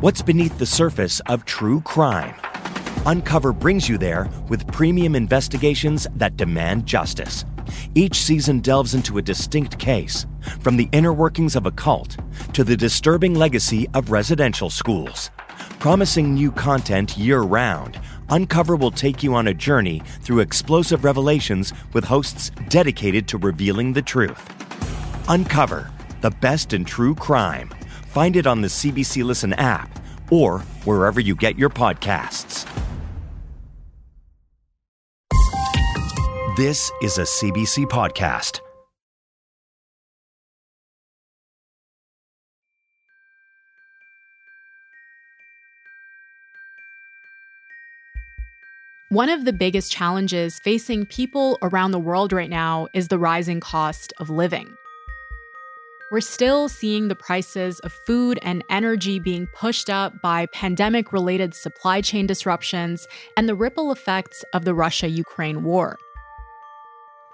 What's beneath the surface of true crime? Uncover brings you there with premium investigations that demand justice. Each season delves into a distinct case, from the inner workings of a cult to the disturbing legacy of residential schools. Promising new content year round, Uncover will take you on a journey through explosive revelations with hosts dedicated to revealing the truth. Uncover, the best in true crime. Find it on the CBC Listen app or wherever you get your podcasts. This is a CBC podcast. One of the biggest challenges facing people around the world right now is the rising cost of living. We're still seeing the prices of food and energy being pushed up by pandemic related supply chain disruptions and the ripple effects of the Russia Ukraine war.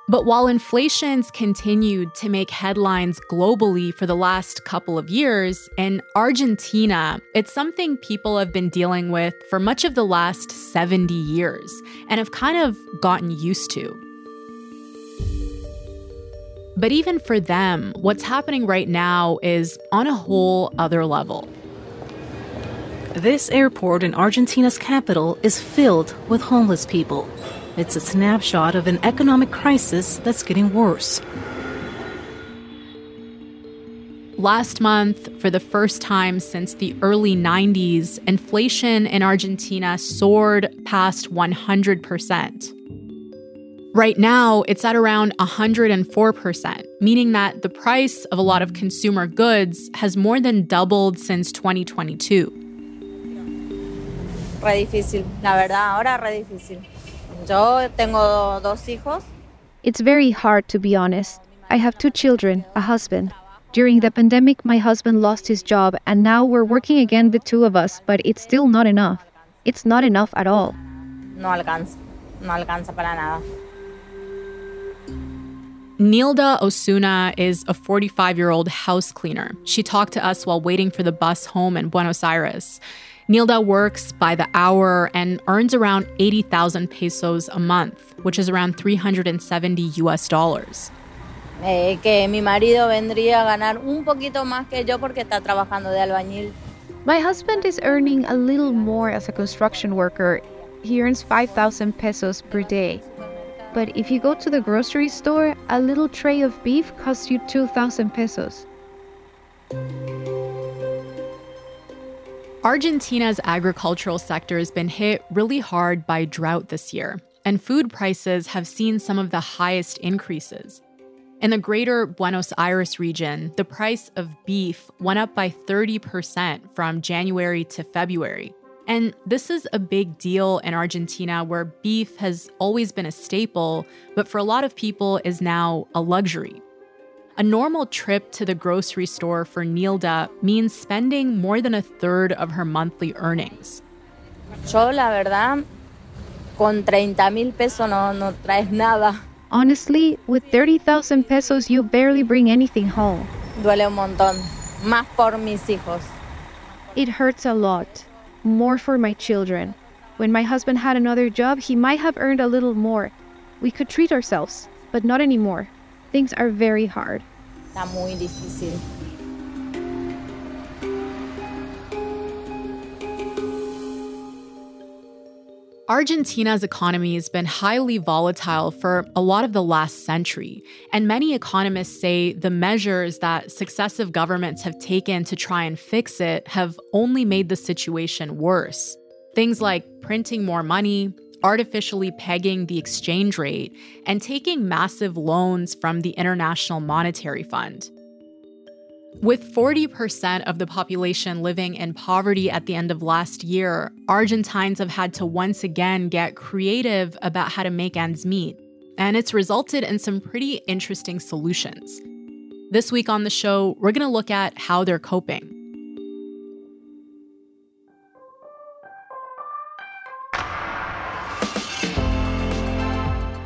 But while inflation's continued to make headlines globally for the last couple of years, in Argentina, it's something people have been dealing with for much of the last 70 years and have kind of gotten used to. But even for them, what's happening right now is on a whole other level. This airport in Argentina's capital is filled with homeless people. It's a snapshot of an economic crisis that's getting worse. Last month, for the first time since the early 90s, inflation in Argentina soared past 100%. Right now, it's at around 104%, meaning that the price of a lot of consumer goods has more than doubled since 2022. Re difícil, la verdad, ahora re difícil. Yo tengo dos hijos. It's very hard to be honest. I have two children, a husband. During the pandemic, my husband lost his job, and now we're working again, the two of us, but it's still not enough. It's not enough at all. No alcanza, no alcanza para nada. Nilda Osuna is a 45 year old house cleaner. She talked to us while waiting for the bus home in Buenos Aires. Nilda works by the hour and earns around 80,000 pesos a month, which is around 370 US dollars. Eh, que mi marido vendría a ganar un poquito más que yo porque está trabajando de albañil. My husband is earning a little more as a construction worker. He earns 5,000 pesos per day. But if you go to the grocery store, a little tray of beef costs you 2,000 pesos. Argentina's agricultural sector has been hit really hard by drought this year, and food prices have seen some of the highest increases. In the greater Buenos Aires region, the price of beef went up by 30% from January to February. And this is a big deal in Argentina where beef has always been a staple, but for a lot of people is now a luxury. A normal trip to the grocery store for Nilda means spending more than a third of her monthly earnings. Yo, la verdad, con 30 mil pesos no, no traes nada. Honestly, with 30,000 pesos, you barely bring anything home. Duele un montón, más por mis hijos. It hurts a lot more for my children. When my husband had another job, he might have earned a little more. We could treat ourselves, but not anymore. Things are very hard. Está muy difícil. Argentina's economy has been highly volatile for a lot of the last century, and many economists say the measures that successive governments have taken to try and fix it have only made the situation worse. Things like printing more money, artificially pegging the exchange rate, and taking massive loans from the International Monetary Fund. With 40% of the population living in poverty at the end of last year, Argentines have had to once again get creative about how to make ends meet. And it's resulted in some pretty interesting solutions. This week on the show, we're going to look at how they're coping.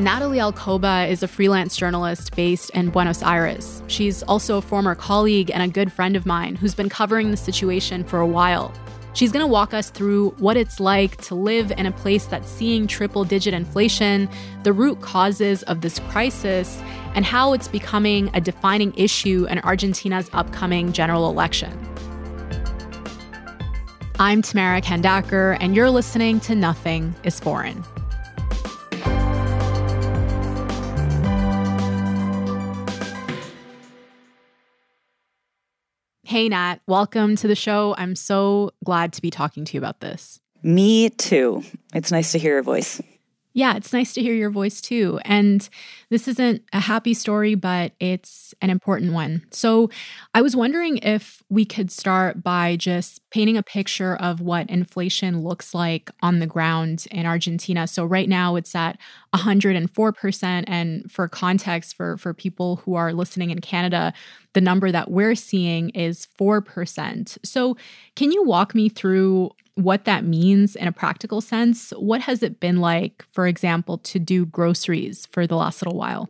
Natalie Alcoba is a freelance journalist based in Buenos Aires. She's also a former colleague and a good friend of mine who's been covering the situation for a while. She's going to walk us through what it's like to live in a place that's seeing triple digit inflation, the root causes of this crisis, and how it's becoming a defining issue in Argentina's upcoming general election. I'm Tamara Khandaker, and you're listening to Nothing is Foreign. Hey, Nat, welcome to the show. I'm so glad to be talking to you about this. Me too. It's nice to hear your voice. Yeah, it's nice to hear your voice too. And this isn't a happy story, but it's an important one. So I was wondering if we could start by just painting a picture of what inflation looks like on the ground in Argentina. So right now it's at 104%. And for context, for, for people who are listening in Canada, the number that we're seeing is 4%. So can you walk me through what that means in a practical sense. What has it been like, for example, to do groceries for the last little while?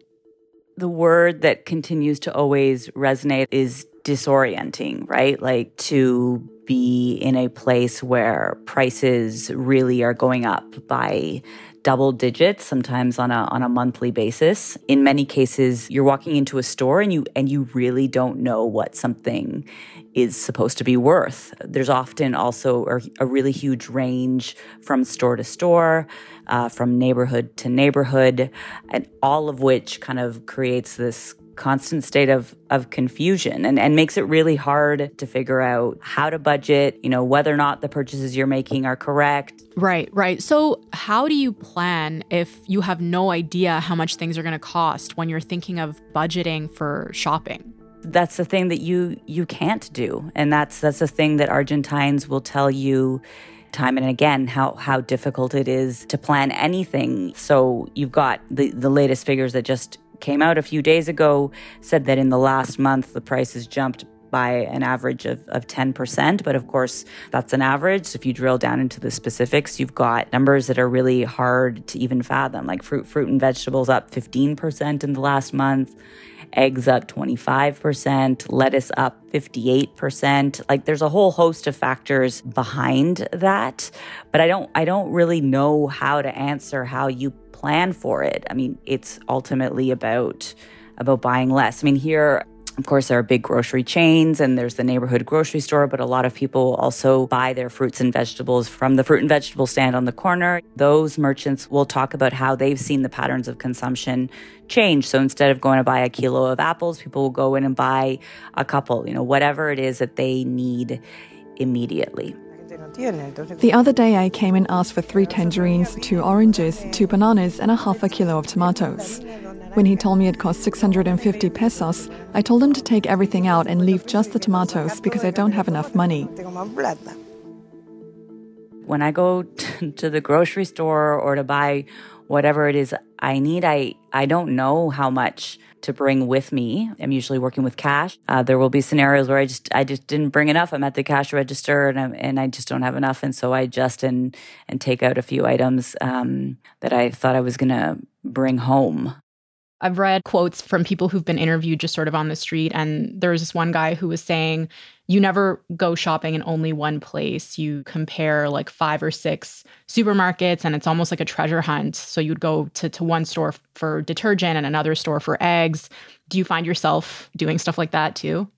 The word that continues to always resonate is disorienting, right? Like to be in a place where prices really are going up by double digits sometimes on a on a monthly basis in many cases you're walking into a store and you and you really don't know what something is supposed to be worth. There's often also a, a really huge range from store to store, uh, from neighborhood to neighborhood, and all of which kind of creates this constant state of of confusion and, and makes it really hard to figure out how to budget, you know, whether or not the purchases you're making are correct. Right, right. So how do you plan if you have no idea how much things are going to cost when you're thinking of budgeting for shopping? that's the thing that you you can't do and that's that's the thing that argentines will tell you time and again how how difficult it is to plan anything so you've got the the latest figures that just came out a few days ago said that in the last month the prices jumped by an average of, of 10%. But of course, that's an average. So if you drill down into the specifics, you've got numbers that are really hard to even fathom, like fruit, fruit and vegetables up 15% in the last month eggs up 25%, lettuce up 58%. Like there's a whole host of factors behind that, but I don't I don't really know how to answer how you plan for it. I mean, it's ultimately about about buying less. I mean, here of course, there are big grocery chains and there's the neighborhood grocery store, but a lot of people also buy their fruits and vegetables from the fruit and vegetable stand on the corner. Those merchants will talk about how they've seen the patterns of consumption change. So instead of going to buy a kilo of apples, people will go in and buy a couple, you know, whatever it is that they need immediately. The other day, I came and asked for three tangerines, two oranges, two bananas, and a half a kilo of tomatoes. When he told me it cost 650 pesos, I told him to take everything out and leave just the tomatoes because I don't have enough money. When I go to the grocery store or to buy whatever it is I need, I, I don't know how much to bring with me. I'm usually working with cash. Uh, there will be scenarios where I just I just didn't bring enough. I'm at the cash register and, i and I just don't have enough, and so I adjust and and take out a few items um, that I thought I was gonna bring home. I've read quotes from people who've been interviewed just sort of on the street. And there was this one guy who was saying, you never go shopping in only one place. You compare like five or six supermarkets, and it's almost like a treasure hunt. So you'd go to, to one store for detergent and another store for eggs. Do you find yourself doing stuff like that too?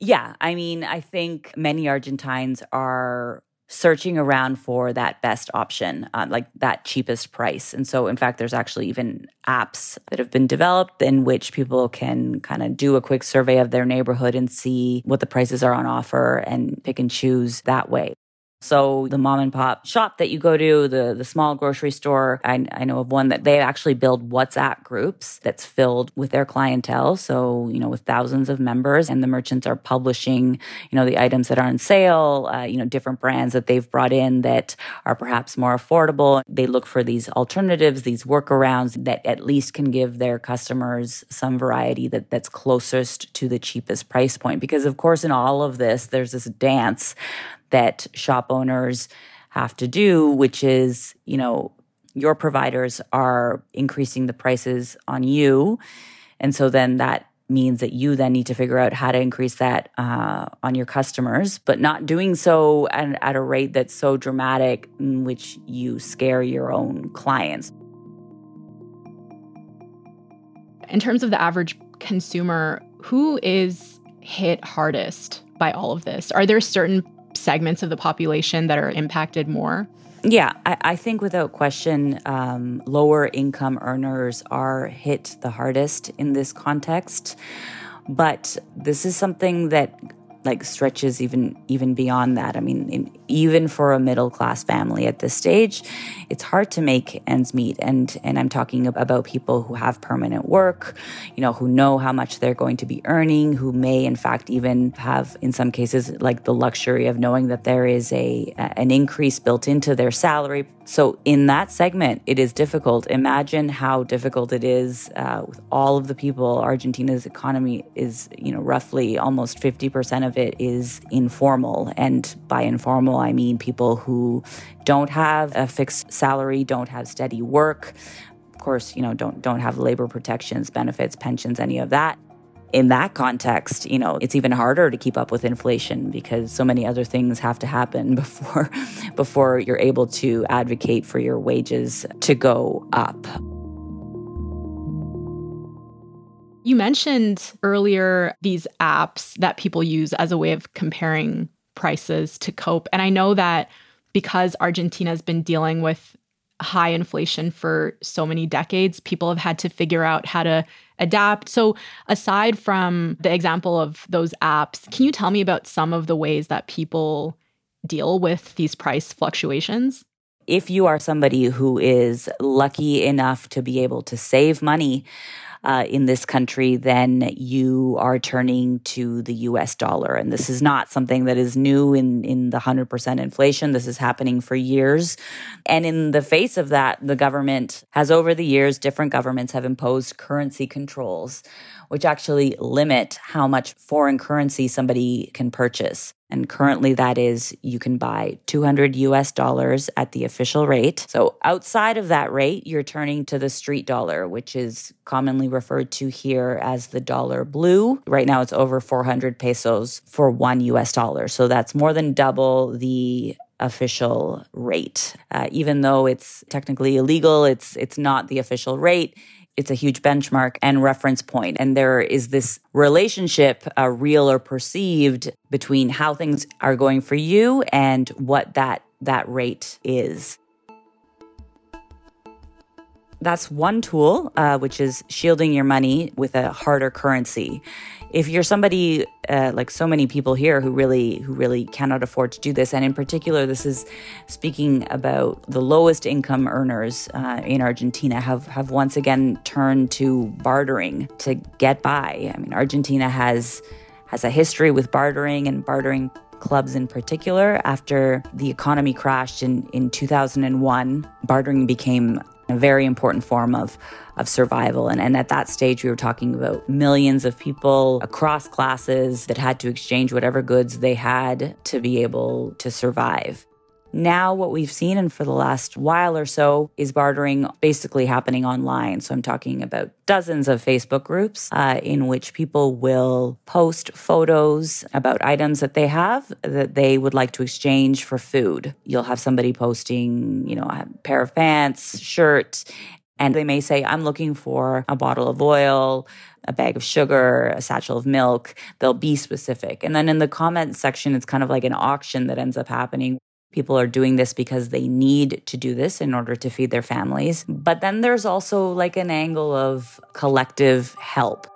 Yeah. I mean, I think many Argentines are searching around for that best option, uh, like that cheapest price. And so, in fact, there's actually even apps that have been developed in which people can kind of do a quick survey of their neighborhood and see what the prices are on offer and pick and choose that way. So the mom and pop shop that you go to, the, the small grocery store, I, I know of one that they actually build WhatsApp groups that's filled with their clientele. So, you know, with thousands of members and the merchants are publishing, you know, the items that are on sale, uh, you know, different brands that they've brought in that are perhaps more affordable. They look for these alternatives, these workarounds that at least can give their customers some variety that, that's closest to the cheapest price point. Because of course, in all of this, there's this dance that shop owners have to do, which is, you know, your providers are increasing the prices on you. And so then that means that you then need to figure out how to increase that uh, on your customers, but not doing so at, at a rate that's so dramatic in which you scare your own clients. In terms of the average consumer, who is hit hardest by all of this? Are there certain segments of the population that are impacted more? Yeah, I, I think without question, um, lower income earners are hit the hardest in this context. But this is something that like stretches even even beyond that. I mean, in, even for a middle class family at this stage, it's hard to make ends meet. And and I'm talking about people who have permanent work, you know, who know how much they're going to be earning, who may in fact even have in some cases like the luxury of knowing that there is a an increase built into their salary. So in that segment, it is difficult. Imagine how difficult it is uh, with all of the people. Argentina's economy is, you know, roughly almost 50% of it is informal, and by informal I mean people who don't have a fixed salary, don't have steady work. Of course, you know, don't don't have labor protections, benefits, pensions, any of that. In that context, you know, it's even harder to keep up with inflation because so many other things have to happen before before you're able to advocate for your wages to go up. You mentioned earlier these apps that people use as a way of comparing prices to cope. And I know that because Argentina has been dealing with high inflation for so many decades, people have had to figure out how to adapt. So, aside from the example of those apps, can you tell me about some of the ways that people deal with these price fluctuations? If you are somebody who is lucky enough to be able to save money, uh, in this country, then you are turning to the US dollar. And this is not something that is new in, in the 100% inflation. This is happening for years. And in the face of that, the government has over the years, different governments have imposed currency controls which actually limit how much foreign currency somebody can purchase. And currently, that is you can buy 200 US dollars at the official rate. So, outside of that rate, you're turning to the street dollar, which is commonly referred to here as the dollar blue. Right now, it's over 400 pesos for one US dollar. So, that's more than double the official rate. Uh, even though it's technically illegal, it's it's not the official rate it's a huge benchmark and reference point. And there is this relationship, uh, real or perceived, between how things are going for you and what that that rate is. That's one tool, uh, which is shielding your money with a harder currency. If you're somebody uh, like so many people here who really who really cannot afford to do this and in particular this is speaking about the lowest income earners uh, in argentina have have once again turned to bartering to get by. I mean argentina has has a history with bartering and bartering clubs in particular. After the economy crashed in, in 2001 bartering became a very important form of, of survival. And, and at that stage, we were talking about millions of people across classes that had to exchange whatever goods they had to be able to survive. Now, what we've seen, and for the last while or so, is bartering basically happening online. So I'm talking about dozens of Facebook groups uh, in which people will post photos about items that they have that they would like to exchange for food. You'll have somebody posting, you know, a pair of pants, shirt, and they may say, I'm looking for a bottle of oil, a bag of sugar, a satchel of milk. They'll be specific. And then in the comment section, it's kind of like an auction that ends up happening People are doing this because they need to do this in order to feed their families. But then there's also like an angle of collective help.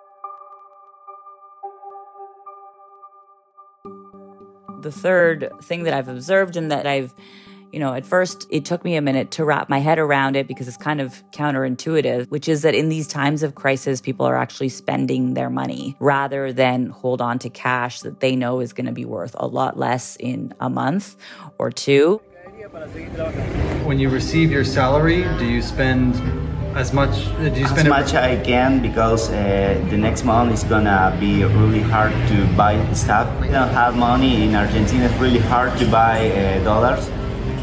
The third thing that I've observed and that I've you know, at first it took me a minute to wrap my head around it because it's kind of counterintuitive, which is that in these times of crisis, people are actually spending their money rather than hold on to cash that they know is going to be worth a lot less in a month or two. When you receive your salary, do you spend as much? Do you spend as much I can because uh, the next month is gonna be really hard to buy stuff. We don't have money in Argentina. It's really hard to buy uh, dollars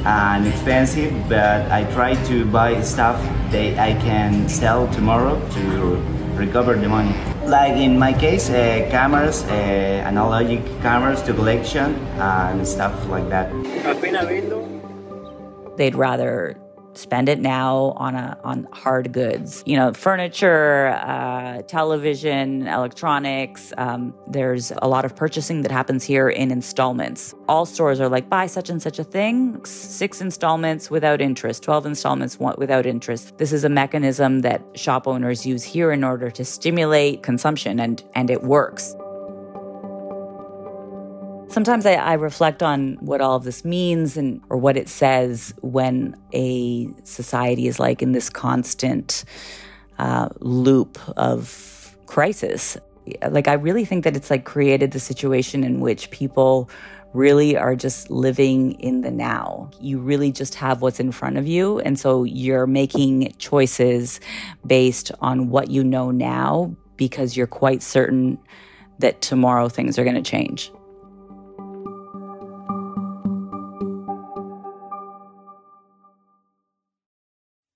and expensive, but I try to buy stuff that I can sell tomorrow to recover the money. Like in my case, uh, cameras, uh, analogic cameras to collection and stuff like that. They'd rather spend it now on a on hard goods. You know furniture uh, television electronics um, there's a lot of purchasing that happens here in installments. All stores are like buy such and such a thing. Six installments without interest 12 installments without interest. This is a mechanism that shop owners use here in order to stimulate consumption and and it works Sometimes I, I, reflect on what all of this means and or what it says when a society is like in this constant uh, loop of crisis. Like I really think that it's like created the situation in which people really are just living in the now. You really just have what's in front of you. And so you're making choices based on what you know now because you're quite certain that tomorrow things are going to change.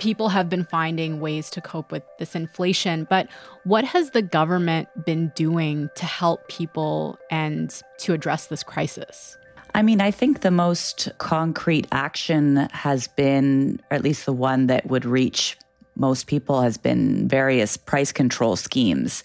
People have been finding ways to cope with this inflation, but what has the government been doing to help people and to address this crisis? I mean, I think the most concrete action has been, or at least the one that would reach most people, has been various price control schemes.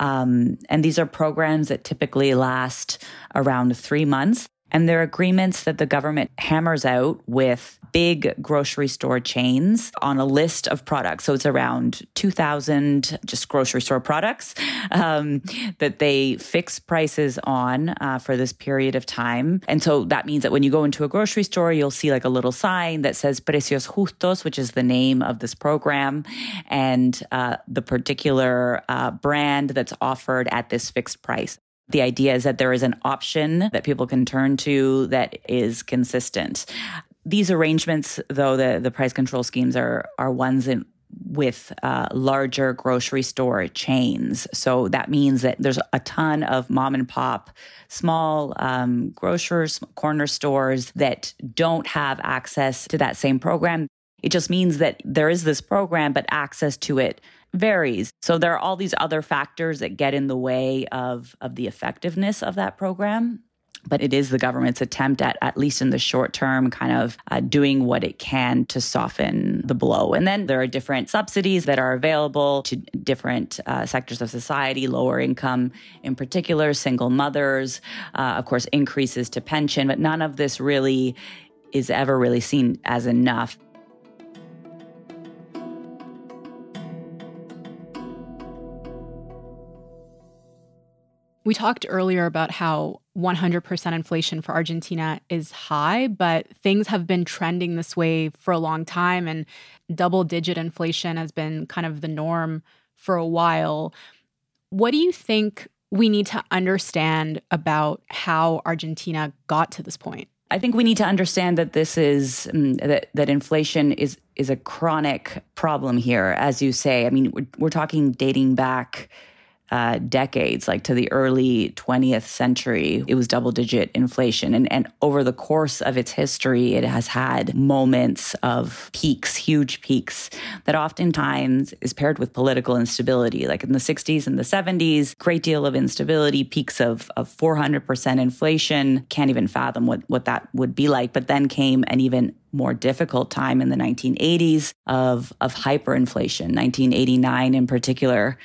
Um, and these are programs that typically last around three months. And there are agreements that the government hammers out with big grocery store chains on a list of products. So it's around 2,000 just grocery store products um, that they fix prices on uh, for this period of time. And so that means that when you go into a grocery store, you'll see like a little sign that says Precios Justos, which is the name of this program, and uh, the particular uh, brand that's offered at this fixed price. The idea is that there is an option that people can turn to that is consistent. These arrangements, though, the, the price control schemes are, are ones in, with uh, larger grocery store chains. So that means that there's a ton of mom and pop, small um, grocers, corner stores that don't have access to that same program. It just means that there is this program, but access to it varies. So there are all these other factors that get in the way of, of the effectiveness of that program. But it is the government's attempt at, at least in the short term, kind of uh, doing what it can to soften the blow. And then there are different subsidies that are available to different uh, sectors of society, lower income in particular, single mothers, uh, of course, increases to pension. But none of this really is ever really seen as enough. We talked earlier about how 100% inflation for Argentina is high, but things have been trending this way for a long time, and double digit inflation has been kind of the norm for a while. What do you think we need to understand about how Argentina got to this point? I think we need to understand that this is um, that that inflation is is a chronic problem here, as you say. I mean, we're, we're talking dating back uh, decades, like to the early 20th century, it was double digit inflation. And, and over the course of its history, it has had moments of peaks, huge peaks, that oftentimes is paired with political instability. Like in the 60s and the 70s, great deal of instability, peaks of, of 400% inflation. Can't even fathom what, what that would be like. But then came an even more difficult time in the 1980s of, of hyperinflation, 1989 in particular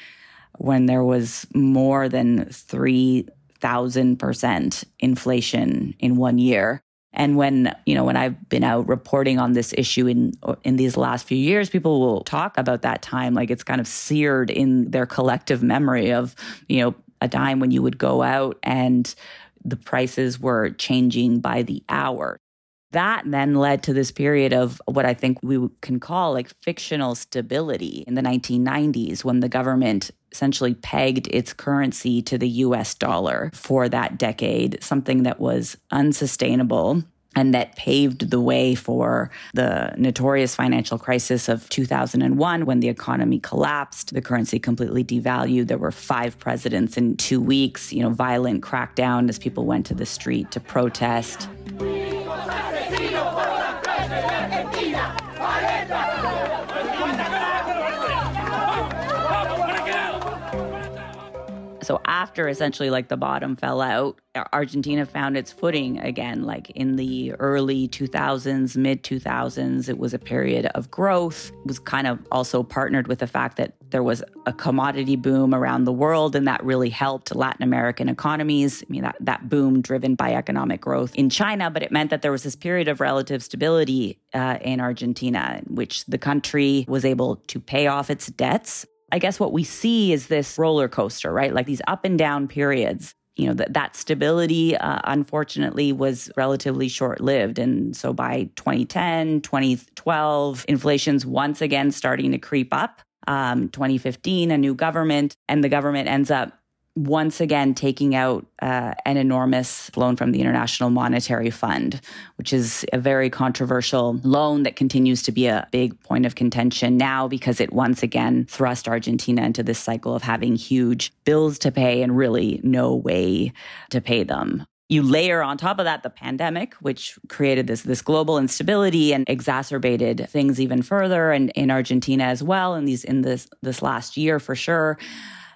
when there was more than 3,000% inflation in one year. And when, you know, when I've been out reporting on this issue in in these last few years, people will talk about that time like it's kind of seared in their collective memory of, you know, a time when you would go out and the prices were changing by the hour that then led to this period of what I think we can call like fictional stability in the 1990s when the government essentially pegged its currency to the US dollar for that decade, something that was unsustainable and that paved the way for the notorious financial crisis of 2001 when the economy collapsed the currency completely devalued. There were five presidents in 2 weeks you know violent crackdown as people went to the street to protest so after essentially like the bottom fell out argentina found its footing again like in the early 2000s mid 2000s it was a period of growth. It was kind of also partnered with the fact that there was a commodity boom around the world and that really helped latin american economies. I mean that, that boom driven by economic growth in china but it meant that there was this period of relative stability uh, in argentina in which the country was able to pay off its debts I guess what we see is this roller coaster, right? Like these up and down periods. You know, that, that stability, uh, unfortunately, was relatively short lived. And so by 2010, 2012, inflation's once again starting to creep up. Um, 2015, a new government, and the government ends up once again taking out uh, an enormous loan from the International Monetary Fund, which is a very controversial loan that continues to be a big point of contention now because it once again thrust Argentina into this cycle of having huge bills to pay and really no way to pay them. You layer on top of that the pandemic, which created this this global instability and exacerbated things even further, and in Argentina as well, in these in this this last year for sure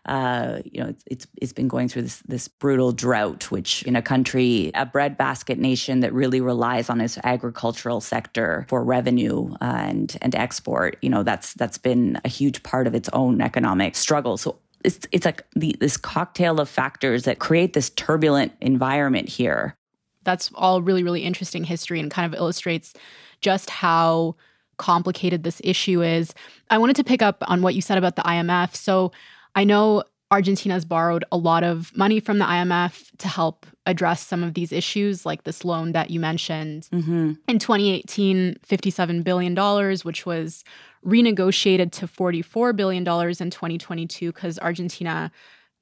uh, you know, it's, it's, been going through this this brutal drought, which in a country, a breadbasket nation that really relies on its agricultural sector for revenue uh, and and export, you know, that's that's been a huge part of its own economic struggle. So it's it's like the, this cocktail of factors that create this turbulent environment here. That's all really really interesting history and kind of illustrates just how complicated this issue is. I wanted to pick up on what you said about the IMF. So I know Argentina's borrowed a lot of money from the IMF to help address some of these issues, like this loan that you mentioned. Mm-hmm. In 2018, $57 billion, which was renegotiated to $44 billion in 2022 because Argentina,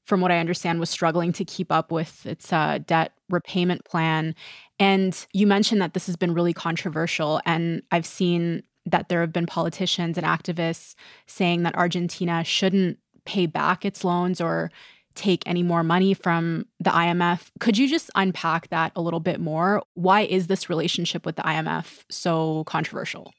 from what I understand, was struggling to keep up with its uh, debt repayment plan. And you mentioned that this has been really controversial. And I've seen that there have been politicians and activists saying that Argentina shouldn't pay back its loans or take any more money from the IMF. Could you just unpack that a little bit more? Why is this relationship with the IMF so controversial?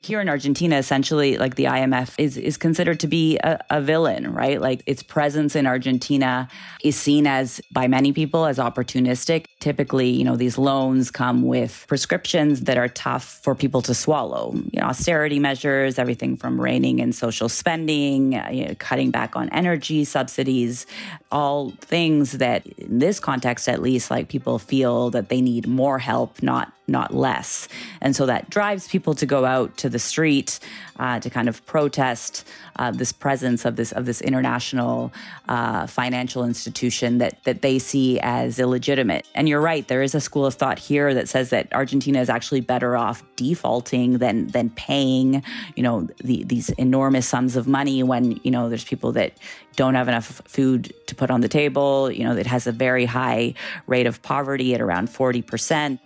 Here in Argentina, essentially, like the IMF is is considered to be a, a, villain, right? Like its presence in Argentina is seen as by many people as opportunistic. Typically, you know, these loans come with prescriptions that are tough for people to swallow. You know, austerity measures, everything from reining in social spending, uh, you know, cutting back on energy subsidies, all things that in this context at least, like people feel that they need more help, not not less. And so that drives people to go out to the street uh, to kind of protest uh, this presence of this of this international uh, financial institution that that they see as illegitimate. And you're right, there is a school of thought here that says that Argentina is actually better off defaulting than than paying, you know, the, these enormous sums of money when you know there's people that don't have enough food to put on the table. You know, it has a very high rate of poverty at around forty percent.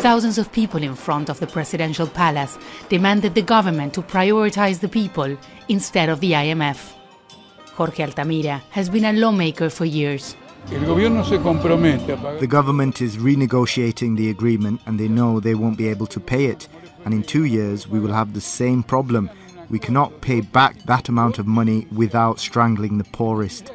Thousands of people in front of the presidential palace demanded the government to prioritize the people instead of the IMF. Jorge Altamira has been a lawmaker for years. The government is renegotiating the agreement and they know they won't be able to pay it. And in two years, we will have the same problem. We cannot pay back that amount of money without strangling the poorest.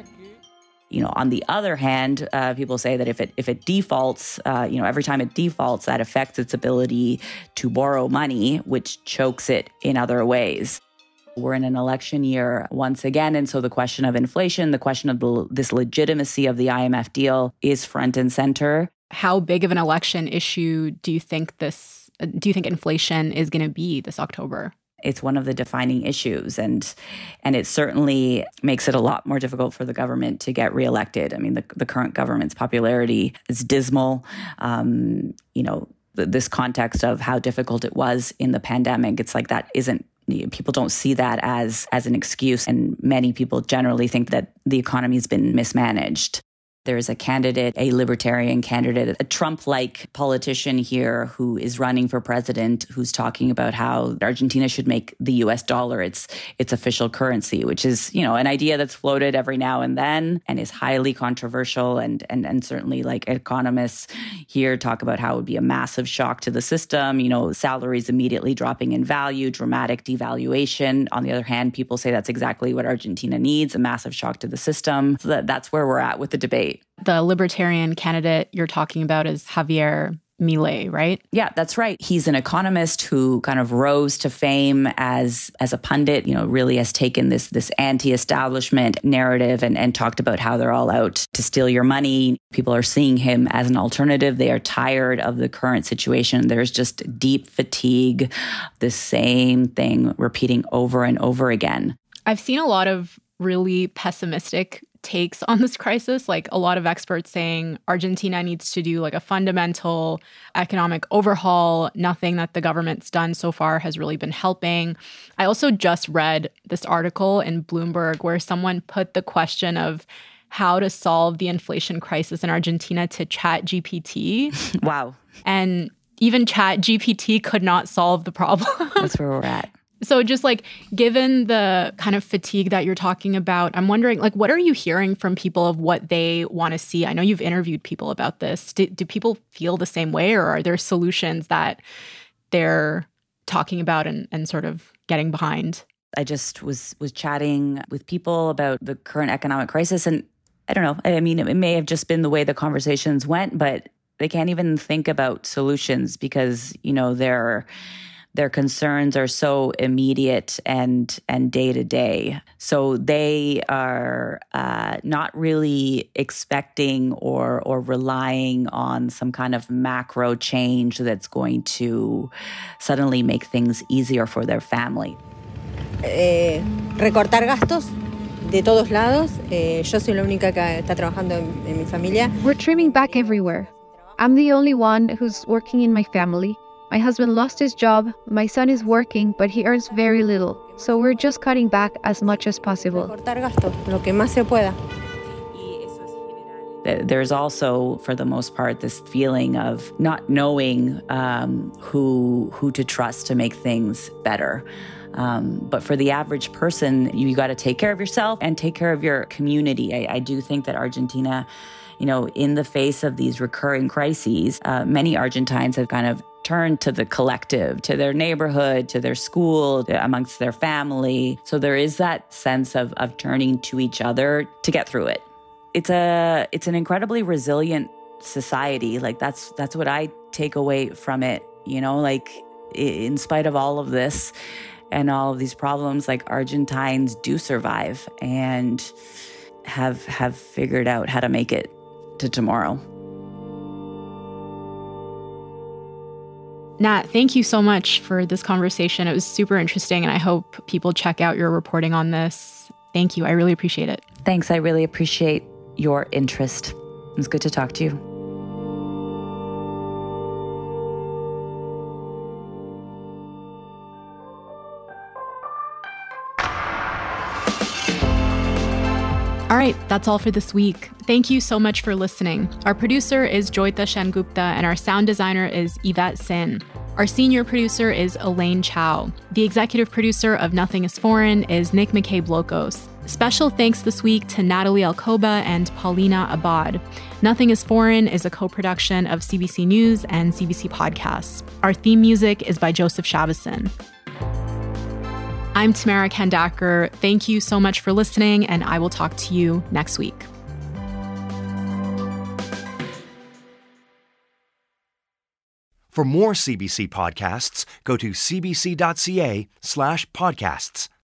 You know, on the other hand, uh, people say that if it if it defaults, uh, you know, every time it defaults, that affects its ability to borrow money, which chokes it in other ways. We're in an election year once again, and so the question of inflation, the question of the, this legitimacy of the IMF deal, is front and center. How big of an election issue do you think this? Do you think inflation is going to be this October? It's one of the defining issues, and and it certainly makes it a lot more difficult for the government to get reelected. I mean, the, the current government's popularity is dismal. Um, you know, this context of how difficult it was in the pandemic, it's like that isn't people don't see that as as an excuse and many people generally think that the economy's been mismanaged there's a candidate, a libertarian candidate, a Trump like politician here who is running for president who's talking about how Argentina should make the US dollar its its official currency, which is, you know, an idea that's floated every now and then and is highly controversial and and and certainly like economists here talk about how it would be a massive shock to the system, you know, salaries immediately dropping in value, dramatic devaluation. On the other hand, people say that's exactly what Argentina needs, a massive shock to the system. So that, that's where we're at with the debate. The libertarian candidate you're talking about is Javier Milei, right? Yeah, that's right. He's an economist who kind of rose to fame as as a pundit, you know, really has taken this this anti-establishment narrative and, and talked about how they're all out to steal your money. People are seeing him as an alternative. They are tired of the current situation. There's just deep fatigue, the same thing repeating over and over again. I've seen a lot of really pessimistic takes on this crisis. Like a lot of experts saying Argentina needs to do like a fundamental economic overhaul. Nothing that the government's done so far has really been helping. I also just read this article in Bloomberg where someone put the question of how to solve the inflation crisis in Argentina to Chat GPT. wow. And even Chat GPT could not solve the problem. That's where we're at. So just like given the kind of fatigue that you're talking about, I'm wondering like what are you hearing from people of what they want to see? I know you've interviewed people about this. Do, do people feel the same way or are there solutions that they're talking about and, and sort of getting behind? I just was was chatting with people about the current economic crisis and I don't know. I mean, it may have just been the way the conversations went, but they can't even think about solutions because, you know, they're their concerns are so immediate and and day to day. So they are uh, not really expecting or or relying on some kind of macro change that's going to suddenly make things easier for their family. Eh, recortar gastos de todos lados. Eh, yo soy la única que está trabajando en, en mi familia. We're trimming back everywhere. I'm the only one who's working in my family. My husband lost his job, my son is working, but he earns very little, so we're just cutting back as much as possible. There's also, for the most part, this feeling of not knowing um, who who to trust to make things better. Um, but for the average person, you got to take care of yourself and take care of your community. I, I do think that Argentina you know, in the face of these recurring crises, uh, many Argentines have kind of turned to the collective, to their neighborhood, to their school, amongst their family. So there is that sense of, of turning to each other to get through it. It's a it's an incredibly resilient society. Like that's that's what I take away from it. You know, like in spite of all of this and all of these problems, like Argentines do survive and have have figured out how to make it to tomorrow. Nat, thank you so much for this conversation. It was super interesting, and I hope people check out your reporting on this. Thank you. I really appreciate it. Thanks. I really appreciate your interest. It was good to talk to you. Right, that's all for this week. Thank you so much for listening. Our producer is Joyita Sengupta, and our sound designer is Yvette Sin. Our senior producer is Elaine Chau. The executive producer of Nothing is Foreign is Nick McCabe Lokos. Special thanks this week to Natalie Alcoba and Paulina Abad. Nothing is Foreign is a co production of CBC News and CBC Podcasts. Our theme music is by Joseph Shabason. I'm Tamara Khandaker. Thank you so much for listening, and I will talk to you next week. For more CBC podcasts, go to cbc.ca slash podcasts.